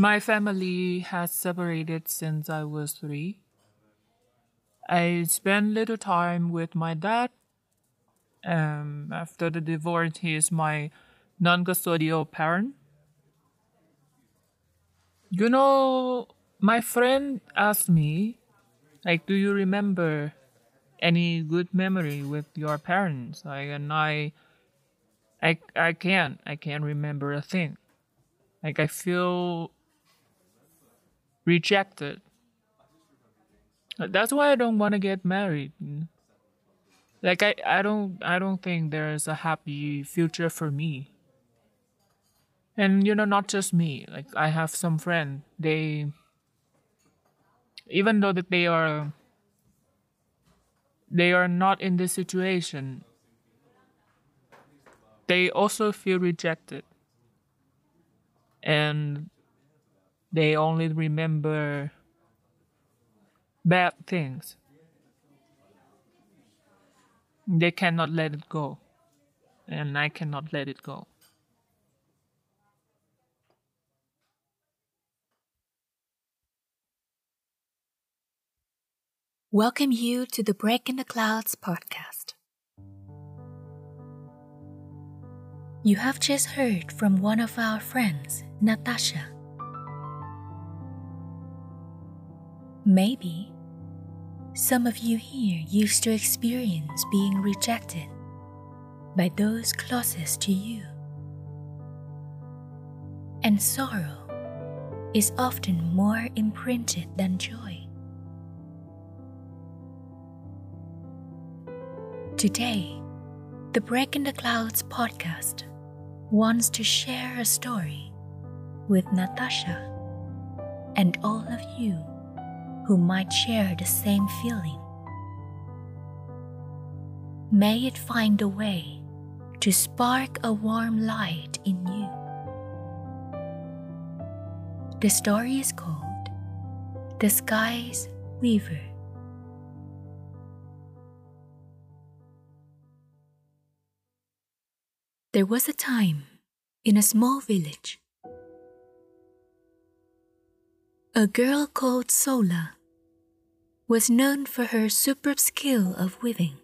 My family has separated since I was three. I spend little time with my dad. Um, after the divorce, he is my non custodial parent. You know, my friend asked me, like, do you remember any good memory with your parents? Like, and I, I, I can't. I can't remember a thing. Like, I feel rejected. That's why I don't want to get married. Like I, I don't I don't think there's a happy future for me. And you know, not just me. Like I have some friends. They even though that they are they are not in this situation, they also feel rejected. And they only remember bad things. They cannot let it go. And I cannot let it go. Welcome you to the Break in the Clouds podcast. You have just heard from one of our friends, Natasha. Maybe some of you here used to experience being rejected by those closest to you. And sorrow is often more imprinted than joy. Today, the Break in the Clouds podcast wants to share a story with Natasha and all of you who might share the same feeling. May it find a way to spark a warm light in you. The story is called The Sky's Weaver. There was a time in a small village. A girl called Sola was known for her superb skill of weaving.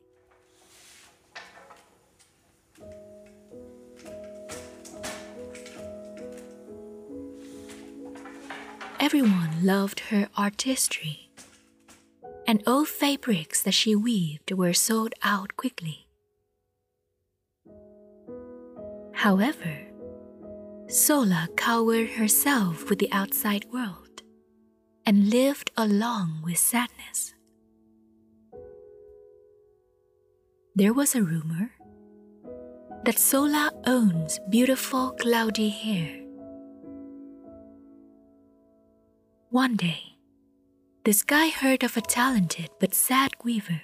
Everyone loved her artistry, and all fabrics that she weaved were sold out quickly. However, Sola cowered herself with the outside world and lived along with sadness. There was a rumor that Sola owns beautiful cloudy hair. One day, this guy heard of a talented but sad weaver.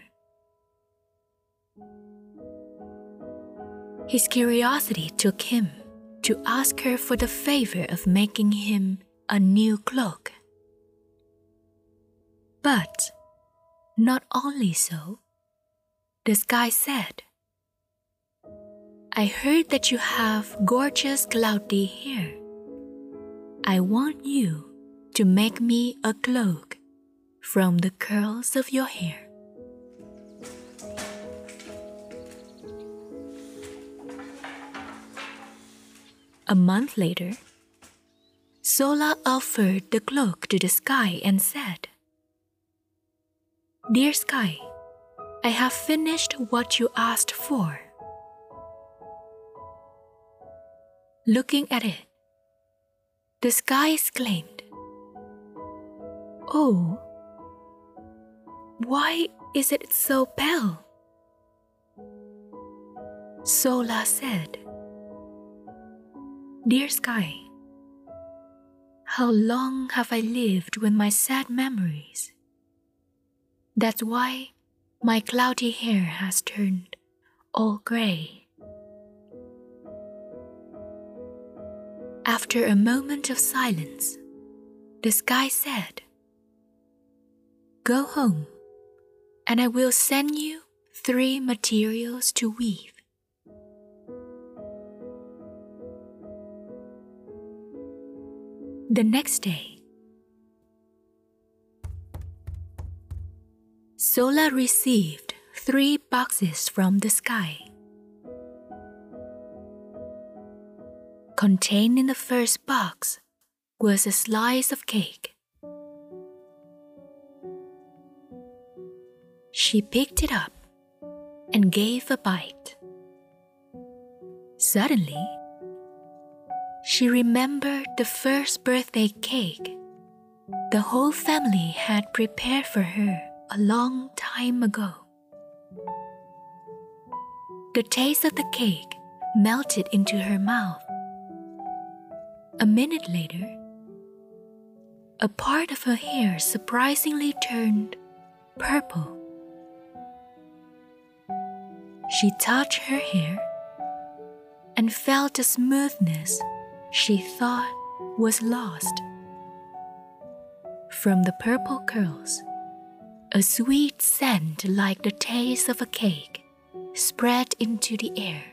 His curiosity took him to ask her for the favor of making him a new cloak. But not only so, the sky said, I heard that you have gorgeous cloudy hair. I want you to make me a cloak from the curls of your hair. A month later, Sola offered the cloak to the sky and said, Dear Sky, I have finished what you asked for. Looking at it, the sky exclaimed, Oh, why is it so pale? Sola said, Dear Sky, how long have I lived with my sad memories? That's why my cloudy hair has turned all gray. After a moment of silence, the sky said, Go home, and I will send you three materials to weave. The next day, Sola received three boxes from the sky. Contained in the first box was a slice of cake. She picked it up and gave a bite. Suddenly, she remembered the first birthday cake the whole family had prepared for her a long time ago. The taste of the cake melted into her mouth. A minute later, a part of her hair surprisingly turned purple. She touched her hair and felt a smoothness she thought was lost. From the purple curls, a sweet scent like the taste of a cake spread into the air.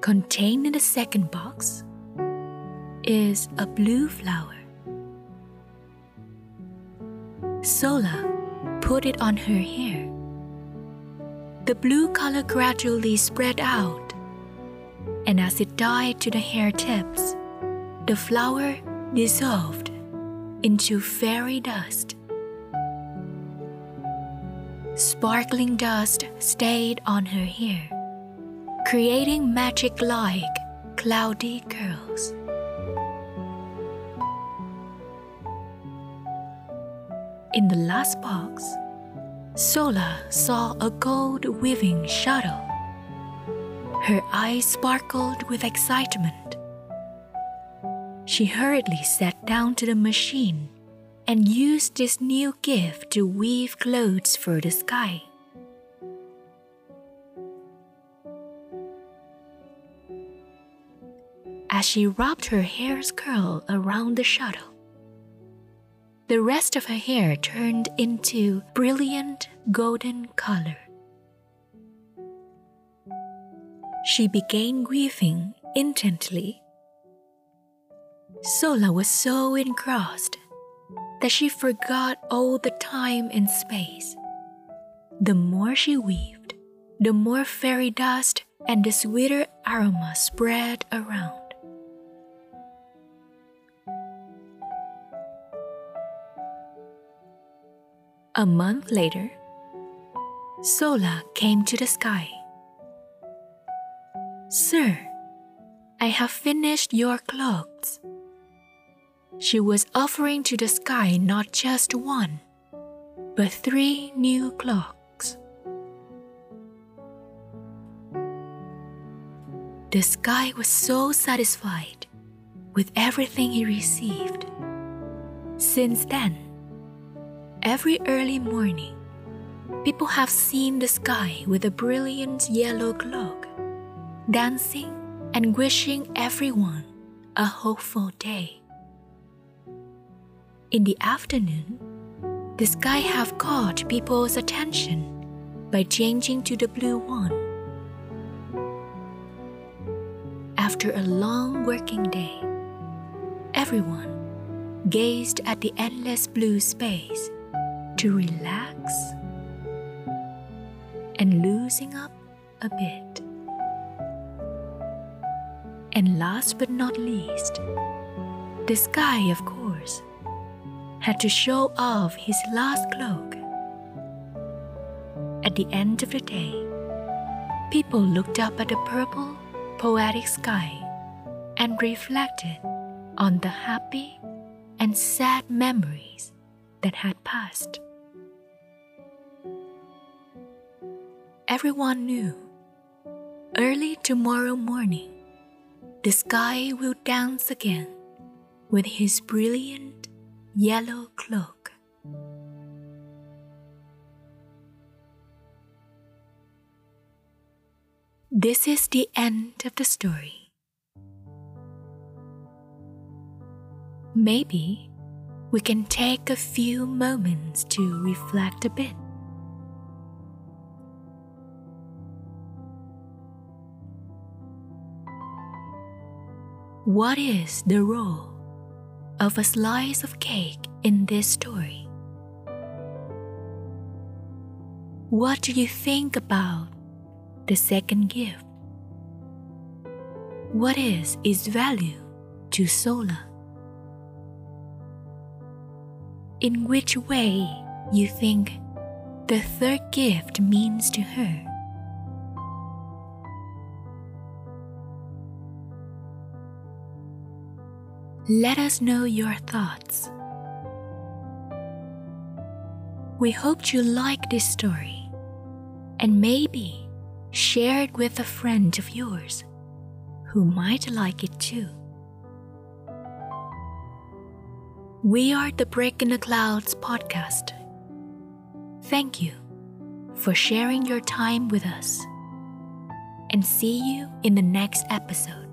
Contained in the second box is a blue flower. Sola put it on her hair. The blue color gradually spread out, and as it dyed to the hair tips, the flower dissolved into fairy dust. Sparkling dust stayed on her hair, creating magic like cloudy curls. In the last box, Sola saw a gold weaving shuttle. Her eyes sparkled with excitement. She hurriedly sat down to the machine and used this new gift to weave clothes for the sky. As she wrapped her hair's curl around the shuttle, the rest of her hair turned into brilliant golden color. She began weaving intently. Sola was so engrossed that she forgot all the time and space. The more she weaved, the more fairy dust and the sweeter aroma spread around. A month later, Sola came to the sky. Sir, I have finished your clothes. She was offering to the sky not just one, but three new clocks. The sky was so satisfied with everything he received. Since then, Every early morning, people have seen the sky with a brilliant yellow cloak, dancing and wishing everyone a hopeful day. In the afternoon, the sky have caught people's attention by changing to the blue one. After a long working day, everyone gazed at the endless blue space to relax and losing up a bit. And last but not least, the sky, of course, had to show off his last cloak. At the end of the day, people looked up at the purple, poetic sky and reflected on the happy and sad memories that had passed. Everyone knew early tomorrow morning the sky will dance again with his brilliant yellow cloak. This is the end of the story. Maybe we can take a few moments to reflect a bit. What is the role of a slice of cake in this story? What do you think about the second gift? What is its value to Sola? In which way you think the third gift means to her? Let us know your thoughts. We hope you like this story and maybe share it with a friend of yours who might like it too. We are the Break in the Clouds podcast. Thank you for sharing your time with us and see you in the next episode.